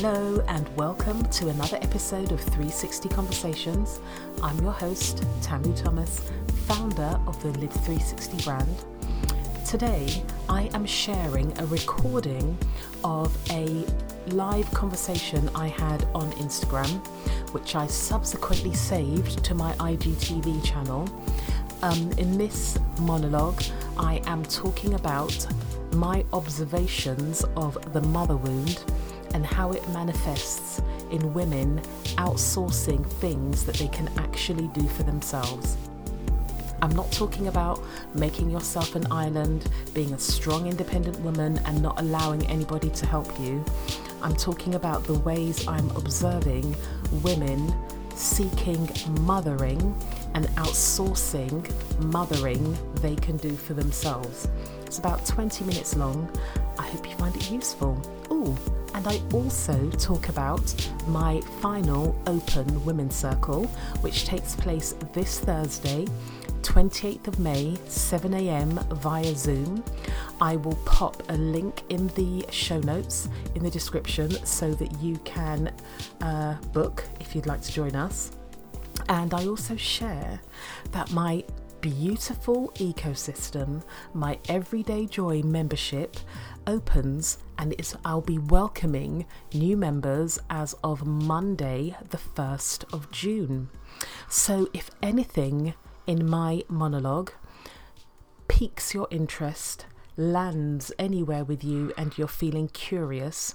Hello, and welcome to another episode of 360 Conversations. I'm your host, Tamu Thomas, founder of the Live 360 brand. Today, I am sharing a recording of a live conversation I had on Instagram, which I subsequently saved to my IGTV channel. Um, in this monologue, I am talking about my observations of the mother wound and how it manifests in women outsourcing things that they can actually do for themselves. I'm not talking about making yourself an island, being a strong, independent woman, and not allowing anybody to help you. I'm talking about the ways I'm observing women seeking mothering and outsourcing mothering they can do for themselves. It's about 20 minutes long. I hope you find it useful. Oh, and I also talk about my final Open Women's Circle, which takes place this Thursday. 28th of May, 7am via Zoom. I will pop a link in the show notes in the description so that you can uh, book if you'd like to join us. And I also share that my beautiful ecosystem, my Everyday Joy membership, opens and I'll be welcoming new members as of Monday, the 1st of June. So, if anything in my monologue piques your interest, lands anywhere with you, and you're feeling curious,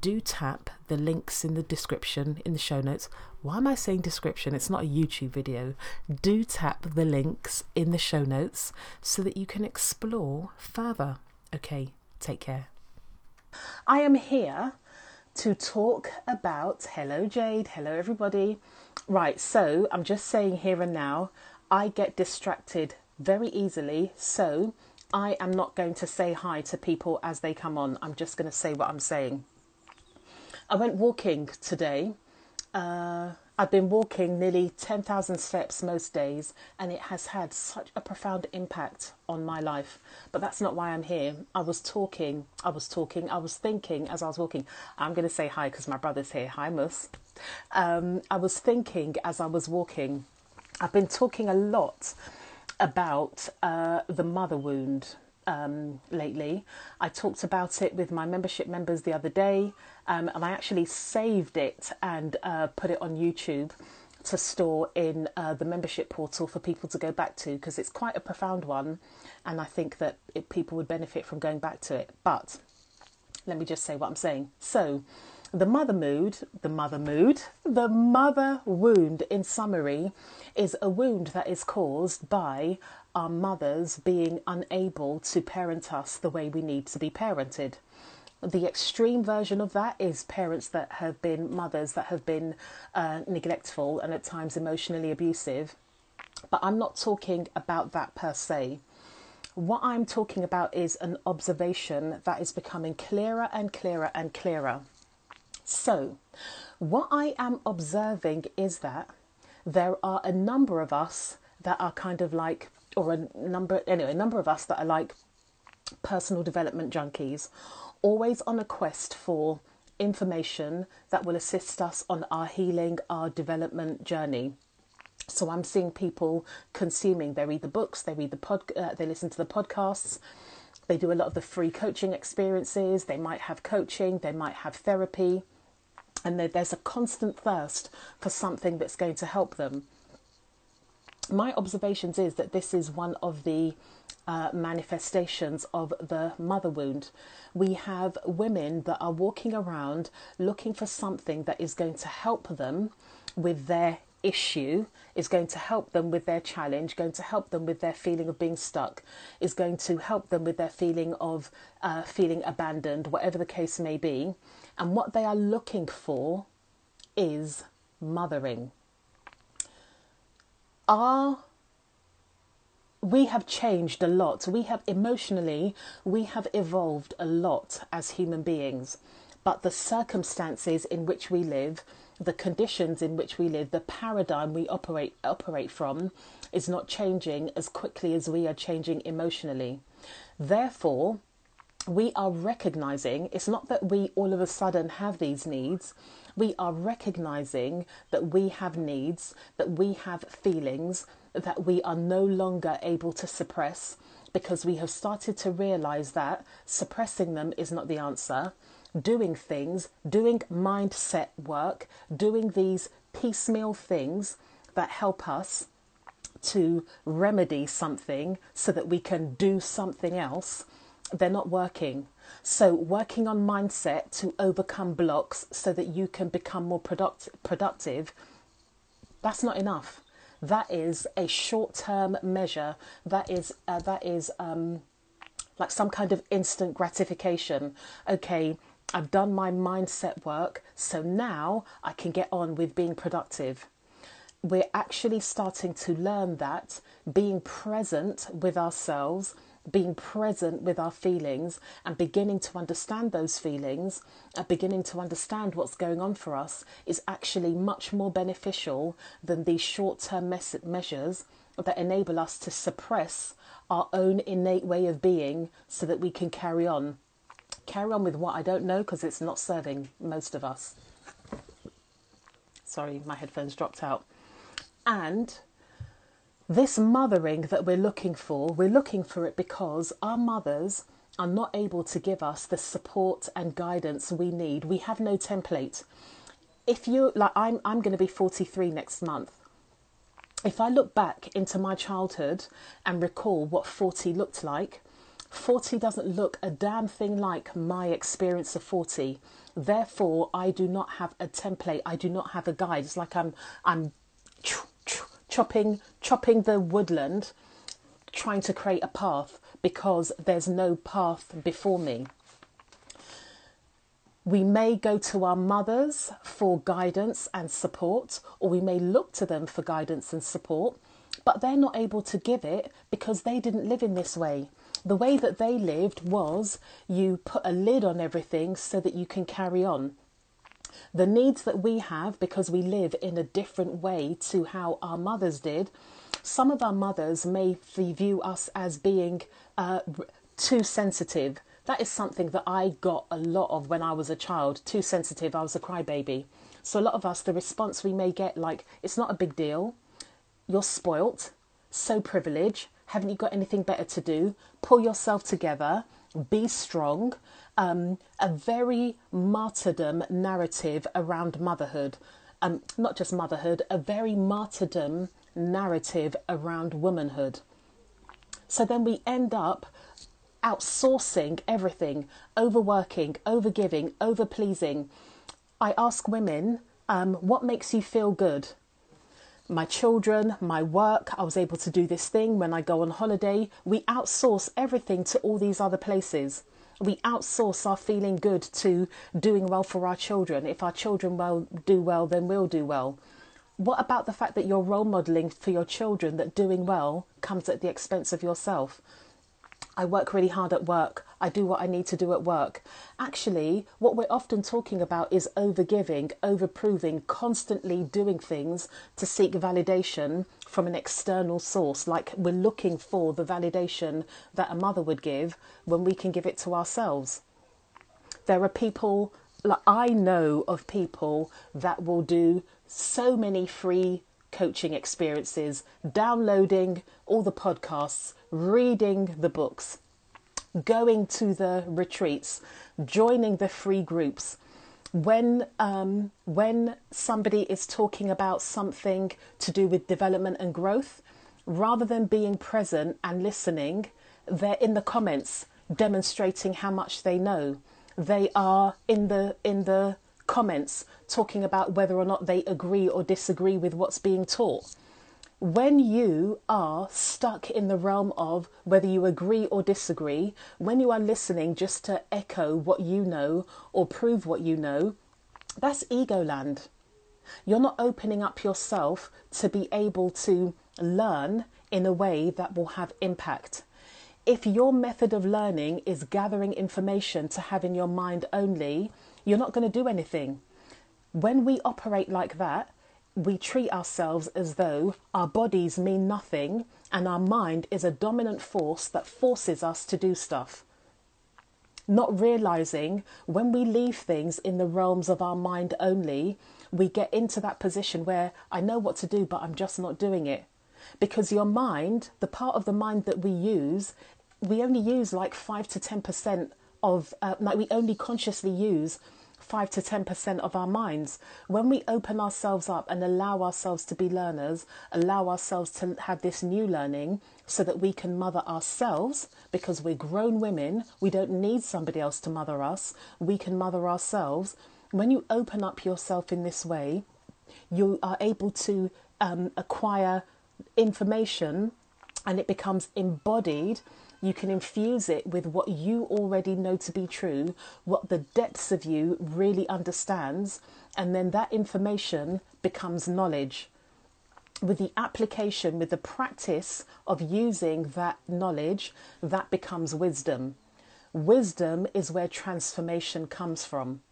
do tap the links in the description in the show notes. Why am I saying description? It's not a YouTube video. Do tap the links in the show notes so that you can explore further. Okay, take care. I am here to talk about. Hello, Jade. Hello, everybody. Right, so I'm just saying here and now, I get distracted very easily. So I am not going to say hi to people as they come on. I'm just going to say what I'm saying. I went walking today. Uh, I've been walking nearly 10,000 steps most days, and it has had such a profound impact on my life. But that's not why I'm here. I was talking, I was talking, I was thinking as I was walking. I'm going to say hi because my brother's here. Hi, Mus. Um, I was thinking as I was walking. I've been talking a lot about uh, the mother wound um, lately. I talked about it with my membership members the other day, um, and I actually saved it and uh, put it on YouTube to store in uh, the membership portal for people to go back to because it's quite a profound one, and I think that it, people would benefit from going back to it. But let me just say what I'm saying. So, the mother mood, the mother mood, the mother wound, in summary, is a wound that is caused by our mothers being unable to parent us the way we need to be parented. The extreme version of that is parents that have been mothers that have been uh, neglectful and at times emotionally abusive. But I'm not talking about that per se. What I'm talking about is an observation that is becoming clearer and clearer and clearer. So, what I am observing is that there are a number of us that are kind of like or a number anyway a number of us that are like personal development junkies always on a quest for information that will assist us on our healing our development journey. So i'm seeing people consuming. They read the books they read the pod uh, they listen to the podcasts they do a lot of the free coaching experiences they might have coaching they might have therapy and there's a constant thirst for something that's going to help them my observations is that this is one of the uh, manifestations of the mother wound. We have women that are walking around looking for something that is going to help them with their issue, is going to help them with their challenge, going to help them with their feeling of being stuck, is going to help them with their feeling of uh, feeling abandoned, whatever the case may be. And what they are looking for is mothering are we have changed a lot. We have emotionally, we have evolved a lot as human beings. But the circumstances in which we live, the conditions in which we live, the paradigm we operate operate from is not changing as quickly as we are changing emotionally. Therefore, we are recognizing it's not that we all of a sudden have these needs. We are recognizing that we have needs, that we have feelings that we are no longer able to suppress because we have started to realize that suppressing them is not the answer. Doing things, doing mindset work, doing these piecemeal things that help us to remedy something so that we can do something else, they're not working. So, working on mindset to overcome blocks so that you can become more product- productive, that's not enough. That is a short term measure. That is, uh, that is um, like some kind of instant gratification. Okay, I've done my mindset work, so now I can get on with being productive we're actually starting to learn that being present with ourselves, being present with our feelings, and beginning to understand those feelings, and beginning to understand what's going on for us is actually much more beneficial than these short term mes- measures that enable us to suppress our own innate way of being so that we can carry on. Carry on with what I don't know because it's not serving most of us. Sorry, my headphones dropped out. And this mothering that we're looking for, we're looking for it because our mothers are not able to give us the support and guidance we need. We have no template. If you like I'm I'm going to be 43 next month. If I look back into my childhood and recall what 40 looked like, 40 doesn't look a damn thing like my experience of 40. Therefore, I do not have a template. I do not have a guide. It's like I'm I'm chopping chopping the woodland, trying to create a path because there's no path before me. We may go to our mothers for guidance and support, or we may look to them for guidance and support, but they're not able to give it because they didn't live in this way. The way that they lived was you put a lid on everything so that you can carry on. The needs that we have because we live in a different way to how our mothers did. Some of our mothers may view us as being uh, too sensitive. That is something that I got a lot of when I was a child. Too sensitive, I was a crybaby. So, a lot of us, the response we may get, like, it's not a big deal. You're spoilt, so privileged. Haven't you got anything better to do? Pull yourself together, be strong um, a very martyrdom narrative around motherhood. Um, not just motherhood, a very martyrdom narrative around womanhood. So then we end up outsourcing everything, overworking, overgiving, overpleasing. I ask women, um, what makes you feel good? My children, my work, I was able to do this thing when I go on holiday. We outsource everything to all these other places we outsource our feeling good to doing well for our children. If our children well do well, then we'll do well. What about the fact that you're role modeling for your children that doing well comes at the expense of yourself? I work really hard at work. I do what I need to do at work. Actually, what we're often talking about is overgiving, overproving, constantly doing things to seek validation from an external source. Like we're looking for the validation that a mother would give when we can give it to ourselves. There are people, like I know of people that will do so many free coaching experiences, downloading all the podcasts, reading the books, going to the retreats, joining the free groups. When um, when somebody is talking about something to do with development and growth, rather than being present and listening, they're in the comments demonstrating how much they know. They are in the in the comments talking about whether or not they agree or disagree with what's being taught. When you are stuck in the realm of whether you agree or disagree, when you are listening just to echo what you know or prove what you know, that's ego land. You're not opening up yourself to be able to learn in a way that will have impact. If your method of learning is gathering information to have in your mind only, you're not going to do anything. When we operate like that, we treat ourselves as though our bodies mean nothing and our mind is a dominant force that forces us to do stuff. not realizing when we leave things in the realms of our mind only, we get into that position where I know what to do, but I'm just not doing it. Because your mind, the part of the mind that we use, we only use like 5 to 10% of, uh, like, we only consciously use 5 to 10% of our minds. When we open ourselves up and allow ourselves to be learners, allow ourselves to have this new learning so that we can mother ourselves because we're grown women, we don't need somebody else to mother us, we can mother ourselves. When you open up yourself in this way, you are able to um, acquire information and it becomes embodied you can infuse it with what you already know to be true, what the depths of you really understands, and then that information becomes knowledge. With the application, with the practice of using that knowledge, that becomes wisdom. Wisdom is where transformation comes from.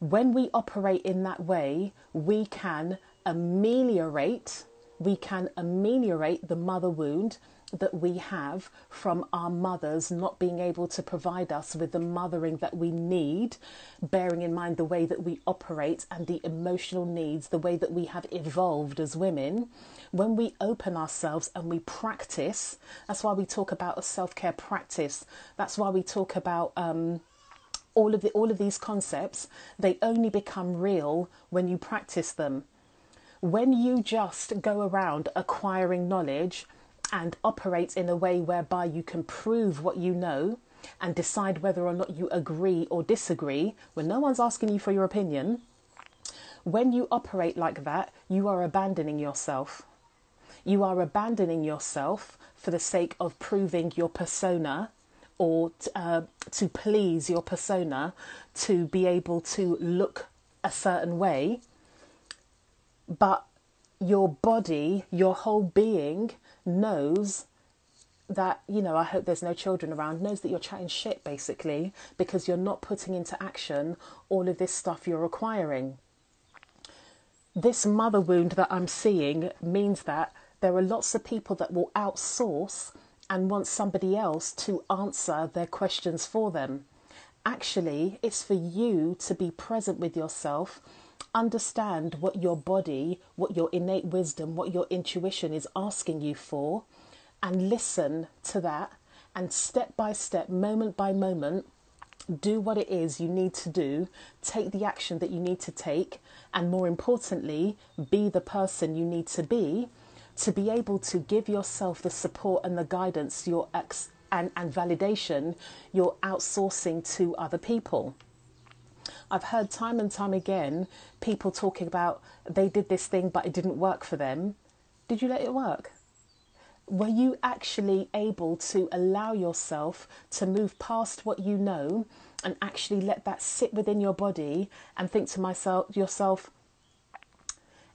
When we operate in that way, we can ameliorate, we can ameliorate the mother wound that we have from our mothers not being able to provide us with the mothering that we need, bearing in mind the way that we operate and the emotional needs, the way that we have evolved as women. When we open ourselves and we practice, that's why we talk about a self care practice. That's why we talk about. Um, all of the all of these concepts they only become real when you practice them when you just go around acquiring knowledge and operate in a way whereby you can prove what you know and decide whether or not you agree or disagree when no one's asking you for your opinion, when you operate like that, you are abandoning yourself. You are abandoning yourself for the sake of proving your persona or uh, to please your persona to be able to look a certain way. But your body, your whole being knows that you know i hope there's no children around knows that you're chatting shit basically because you're not putting into action all of this stuff you're acquiring this mother wound that i'm seeing means that there are lots of people that will outsource and want somebody else to answer their questions for them actually it's for you to be present with yourself understand what your body, what your innate wisdom, what your intuition is asking you for, and listen to that. And step by step, moment by moment, do what it is you need to do, take the action that you need to take, and more importantly, be the person you need to be to be able to give yourself the support and the guidance your ex- and, and validation you're outsourcing to other people. I've heard time and time again people talking about they did this thing but it didn't work for them. Did you let it work? Were you actually able to allow yourself to move past what you know and actually let that sit within your body and think to myself yourself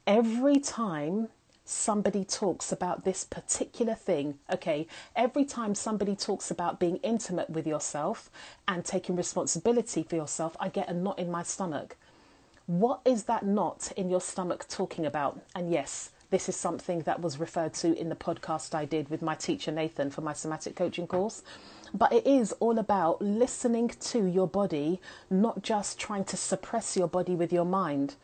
every time somebody talks about this particular thing, okay, every time somebody talks about being intimate with yourself and taking responsibility for yourself, I get a knot in my stomach. What is that knot in your stomach talking about? And yes, this is something that was referred to in the podcast I did with my teacher Nathan for my somatic coaching course. But it is all about listening to your body, not just trying to suppress your body with your mind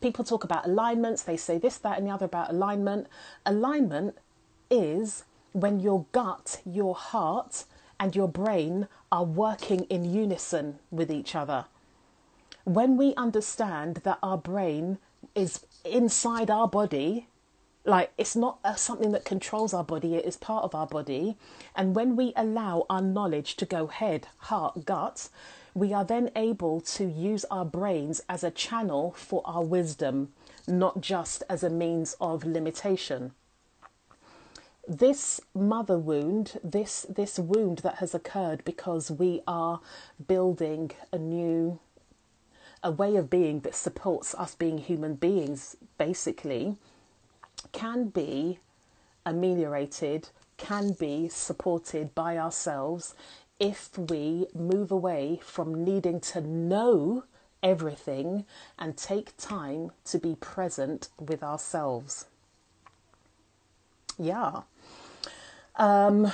people talk about alignments, they say this, that, and the other about alignment. Alignment is when your gut, your heart, and your brain are working in unison with each other. When we understand that our brain is inside our body, like it's not a, something that controls our body, it is part of our body. And when we allow our knowledge to go head, heart, gut, we are then able to use our brains as a channel for our wisdom, not just as a means of limitation. This mother wound, this, this wound that has occurred because we are building a new a way of being that supports us being human beings, basically, can be ameliorated, can be supported by ourselves if we move away from needing to know everything and take time to be present with ourselves. Yeah. Um,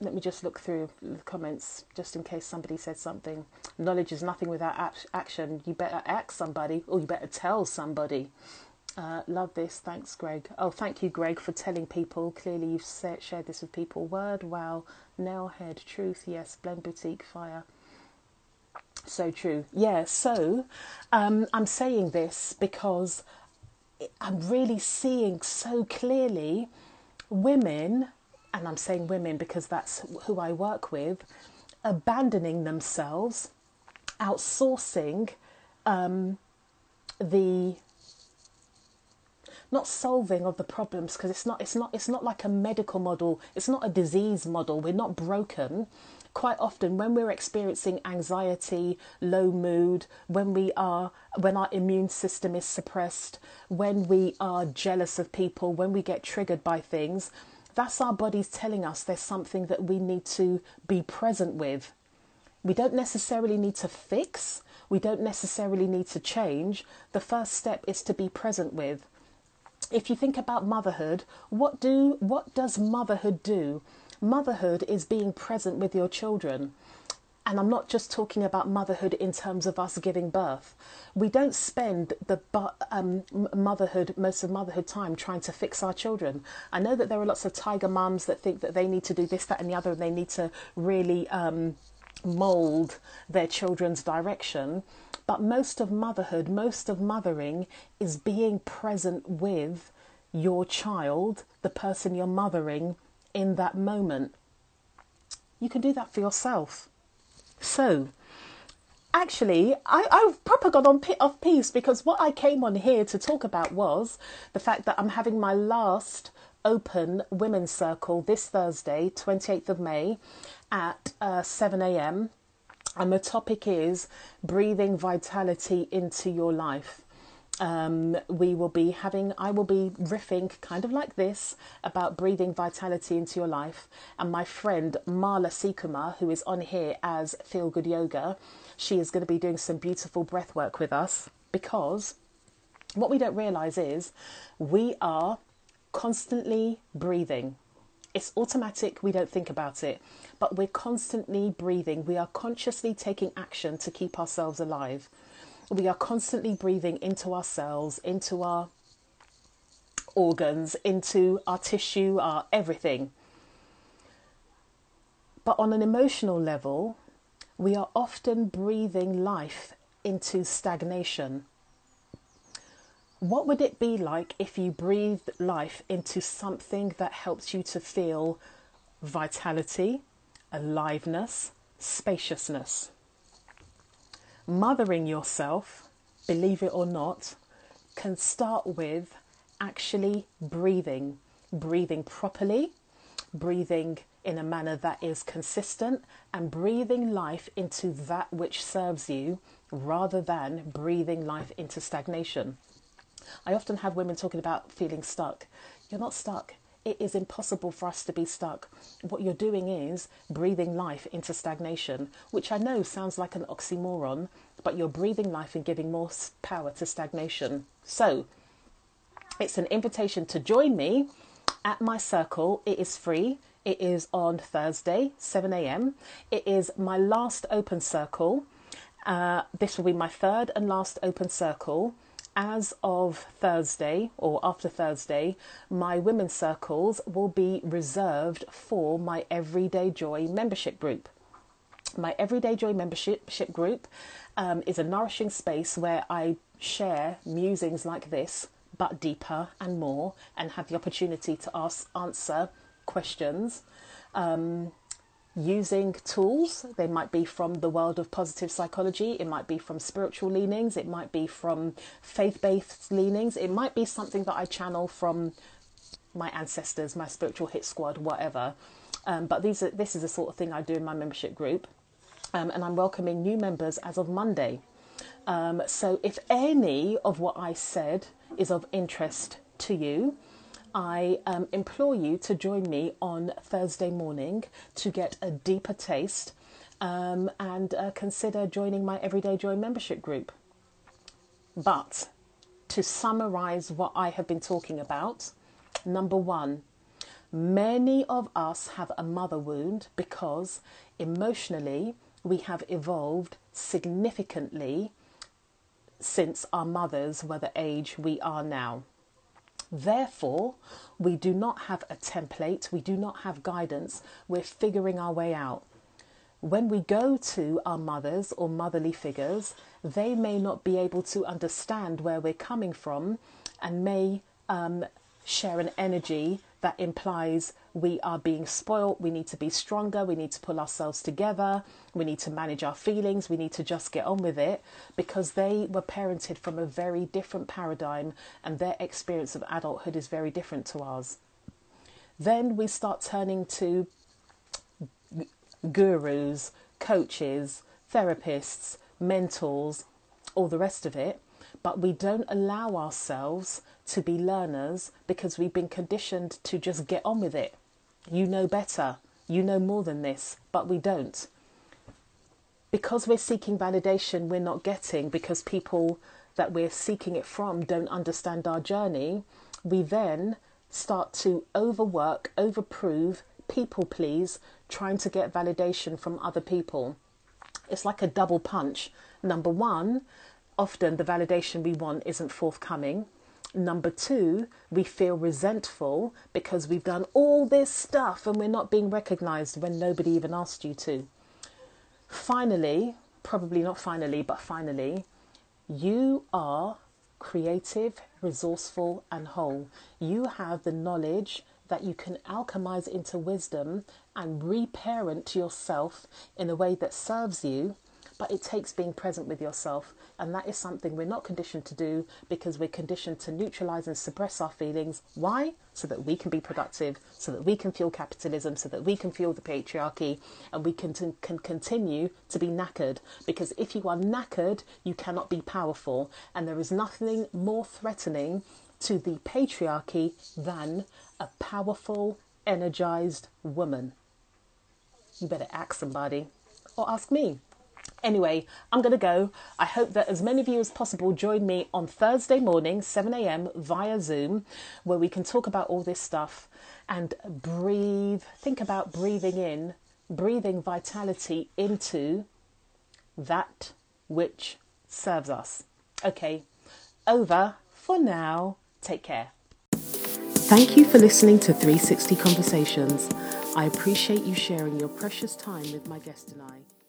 let me just look through the comments just in case somebody said something. Knowledge is nothing without action. You better ask somebody or you better tell somebody. Uh, love this. Thanks, Greg. Oh, thank you, Greg, for telling people. Clearly, you've shared this with people. Word, wow. Nailhead, truth, yes. Blend boutique, fire. So true. Yeah, so um, I'm saying this because I'm really seeing so clearly women and I'm saying women because that's who I work with, abandoning themselves, outsourcing um, the not solving of the problems because it's not it's not it's not like a medical model it's not a disease model we're not broken quite often when we're experiencing anxiety low mood when we are when our immune system is suppressed when we are jealous of people when we get triggered by things that's our bodies telling us there's something that we need to be present with. We don't necessarily need to fix, we don't necessarily need to change. The first step is to be present with. If you think about motherhood, what do what does motherhood do? Motherhood is being present with your children. And I'm not just talking about motherhood in terms of us giving birth. We don't spend the um, motherhood, most of motherhood time trying to fix our children. I know that there are lots of tiger mums that think that they need to do this, that, and the other, and they need to really um, mold their children's direction. But most of motherhood, most of mothering is being present with your child, the person you're mothering in that moment. You can do that for yourself. So, actually, I, I've proper got on pit off piece because what I came on here to talk about was the fact that I'm having my last open women's circle this Thursday, 28th of May, at uh, 7 a.m. And the topic is breathing vitality into your life um, we will be having, I will be riffing kind of like this about breathing vitality into your life. And my friend Marla Sikuma, who is on here as Feel Good Yoga, she is going to be doing some beautiful breath work with us because what we don't realize is we are constantly breathing. It's automatic, we don't think about it, but we're constantly breathing. We are consciously taking action to keep ourselves alive we are constantly breathing into ourselves, into our organs, into our tissue, our everything. But on an emotional level, we are often breathing life into stagnation. What would it be like if you breathed life into something that helps you to feel vitality, aliveness, spaciousness? mothering yourself, believe it or not, can start with actually breathing, breathing properly, breathing in a manner that is consistent, and breathing life into that which serves you rather than breathing life into stagnation. I often have women talking about feeling stuck. You're not stuck it is impossible for us to be stuck. What you're doing is breathing life into stagnation, which I know sounds like an oxymoron, but you're breathing life and giving more power to stagnation. So, it's an invitation to join me at my circle. It is free. It is on Thursday, 7 a.m. It is my last open circle. Uh, this will be my third and last open circle as of Thursday or after Thursday, my women's circles will be reserved for my Everyday Joy membership group. My Everyday Joy membership group um, is a nourishing space where I share musings like this, but deeper and more, and have the opportunity to ask, answer questions. Um, using tools. They might be from the world of positive psychology, it might be from spiritual leanings, it might be from faith based leanings, it might be something that I channel from my ancestors, my spiritual hit squad, whatever. Um, but these are, this is the sort of thing I do in my membership group. Um, and I'm welcoming new members as of Monday. Um, so if any of what I said is of interest to you, I um, implore you to join me on Thursday morning to get a deeper taste um, and uh, consider joining my Everyday Joy membership group. But to summarize what I have been talking about, number one, Many of us have a mother wound because emotionally we have evolved significantly since our mothers were the age we are now. Therefore, we do not have a template, we do not have guidance, we're figuring our way out. When we go to our mothers or motherly figures, they may not be able to understand where we're coming from and may um, share an energy that implies we are being spoilt, we need to be stronger, we need to pull ourselves together, we need to manage our feelings, we need to just get on with it because they were parented from a very different paradigm and their experience of adulthood is very different to ours. Then we start turning to gurus, coaches, therapists, mentors, all the rest of it but we don't allow ourselves to be learners because we've been conditioned to just get on with it. You know better, you know more than this, but we don't. Because we're seeking validation, we're not getting, because people that we're seeking it from don't understand our journey, we then start to overwork, overprove, people please, trying to get validation from other people. It's like a double punch. Number one, often the validation we want isn't forthcoming. Number two, we feel resentful because we've done all this stuff and we're not being recognized when nobody even asked you to. Finally, probably not finally, but finally, you are creative, resourceful, and whole. You have the knowledge that you can alchemize into wisdom and reparent yourself in a way that serves you but it takes being present with yourself. And that is something we're not conditioned to do because we're conditioned to neutralize and suppress our feelings. Why? So that we can be productive, so that we can fuel capitalism, so that we can fuel the patriarchy, and we can, t- can continue to be knackered. Because if you are knackered, you cannot be powerful. And there is nothing more threatening to the patriarchy than a powerful, energized woman. You better ask somebody or ask me. Anyway, I'm going to go. I hope that as many of you as possible join me on Thursday morning, 7 a.m. via Zoom, where we can talk about all this stuff and breathe. Think about breathing in, breathing vitality into that which serves us. Okay, over for now. Take care. Thank you for listening to 360 Conversations. I appreciate you sharing your precious time with my guest and I.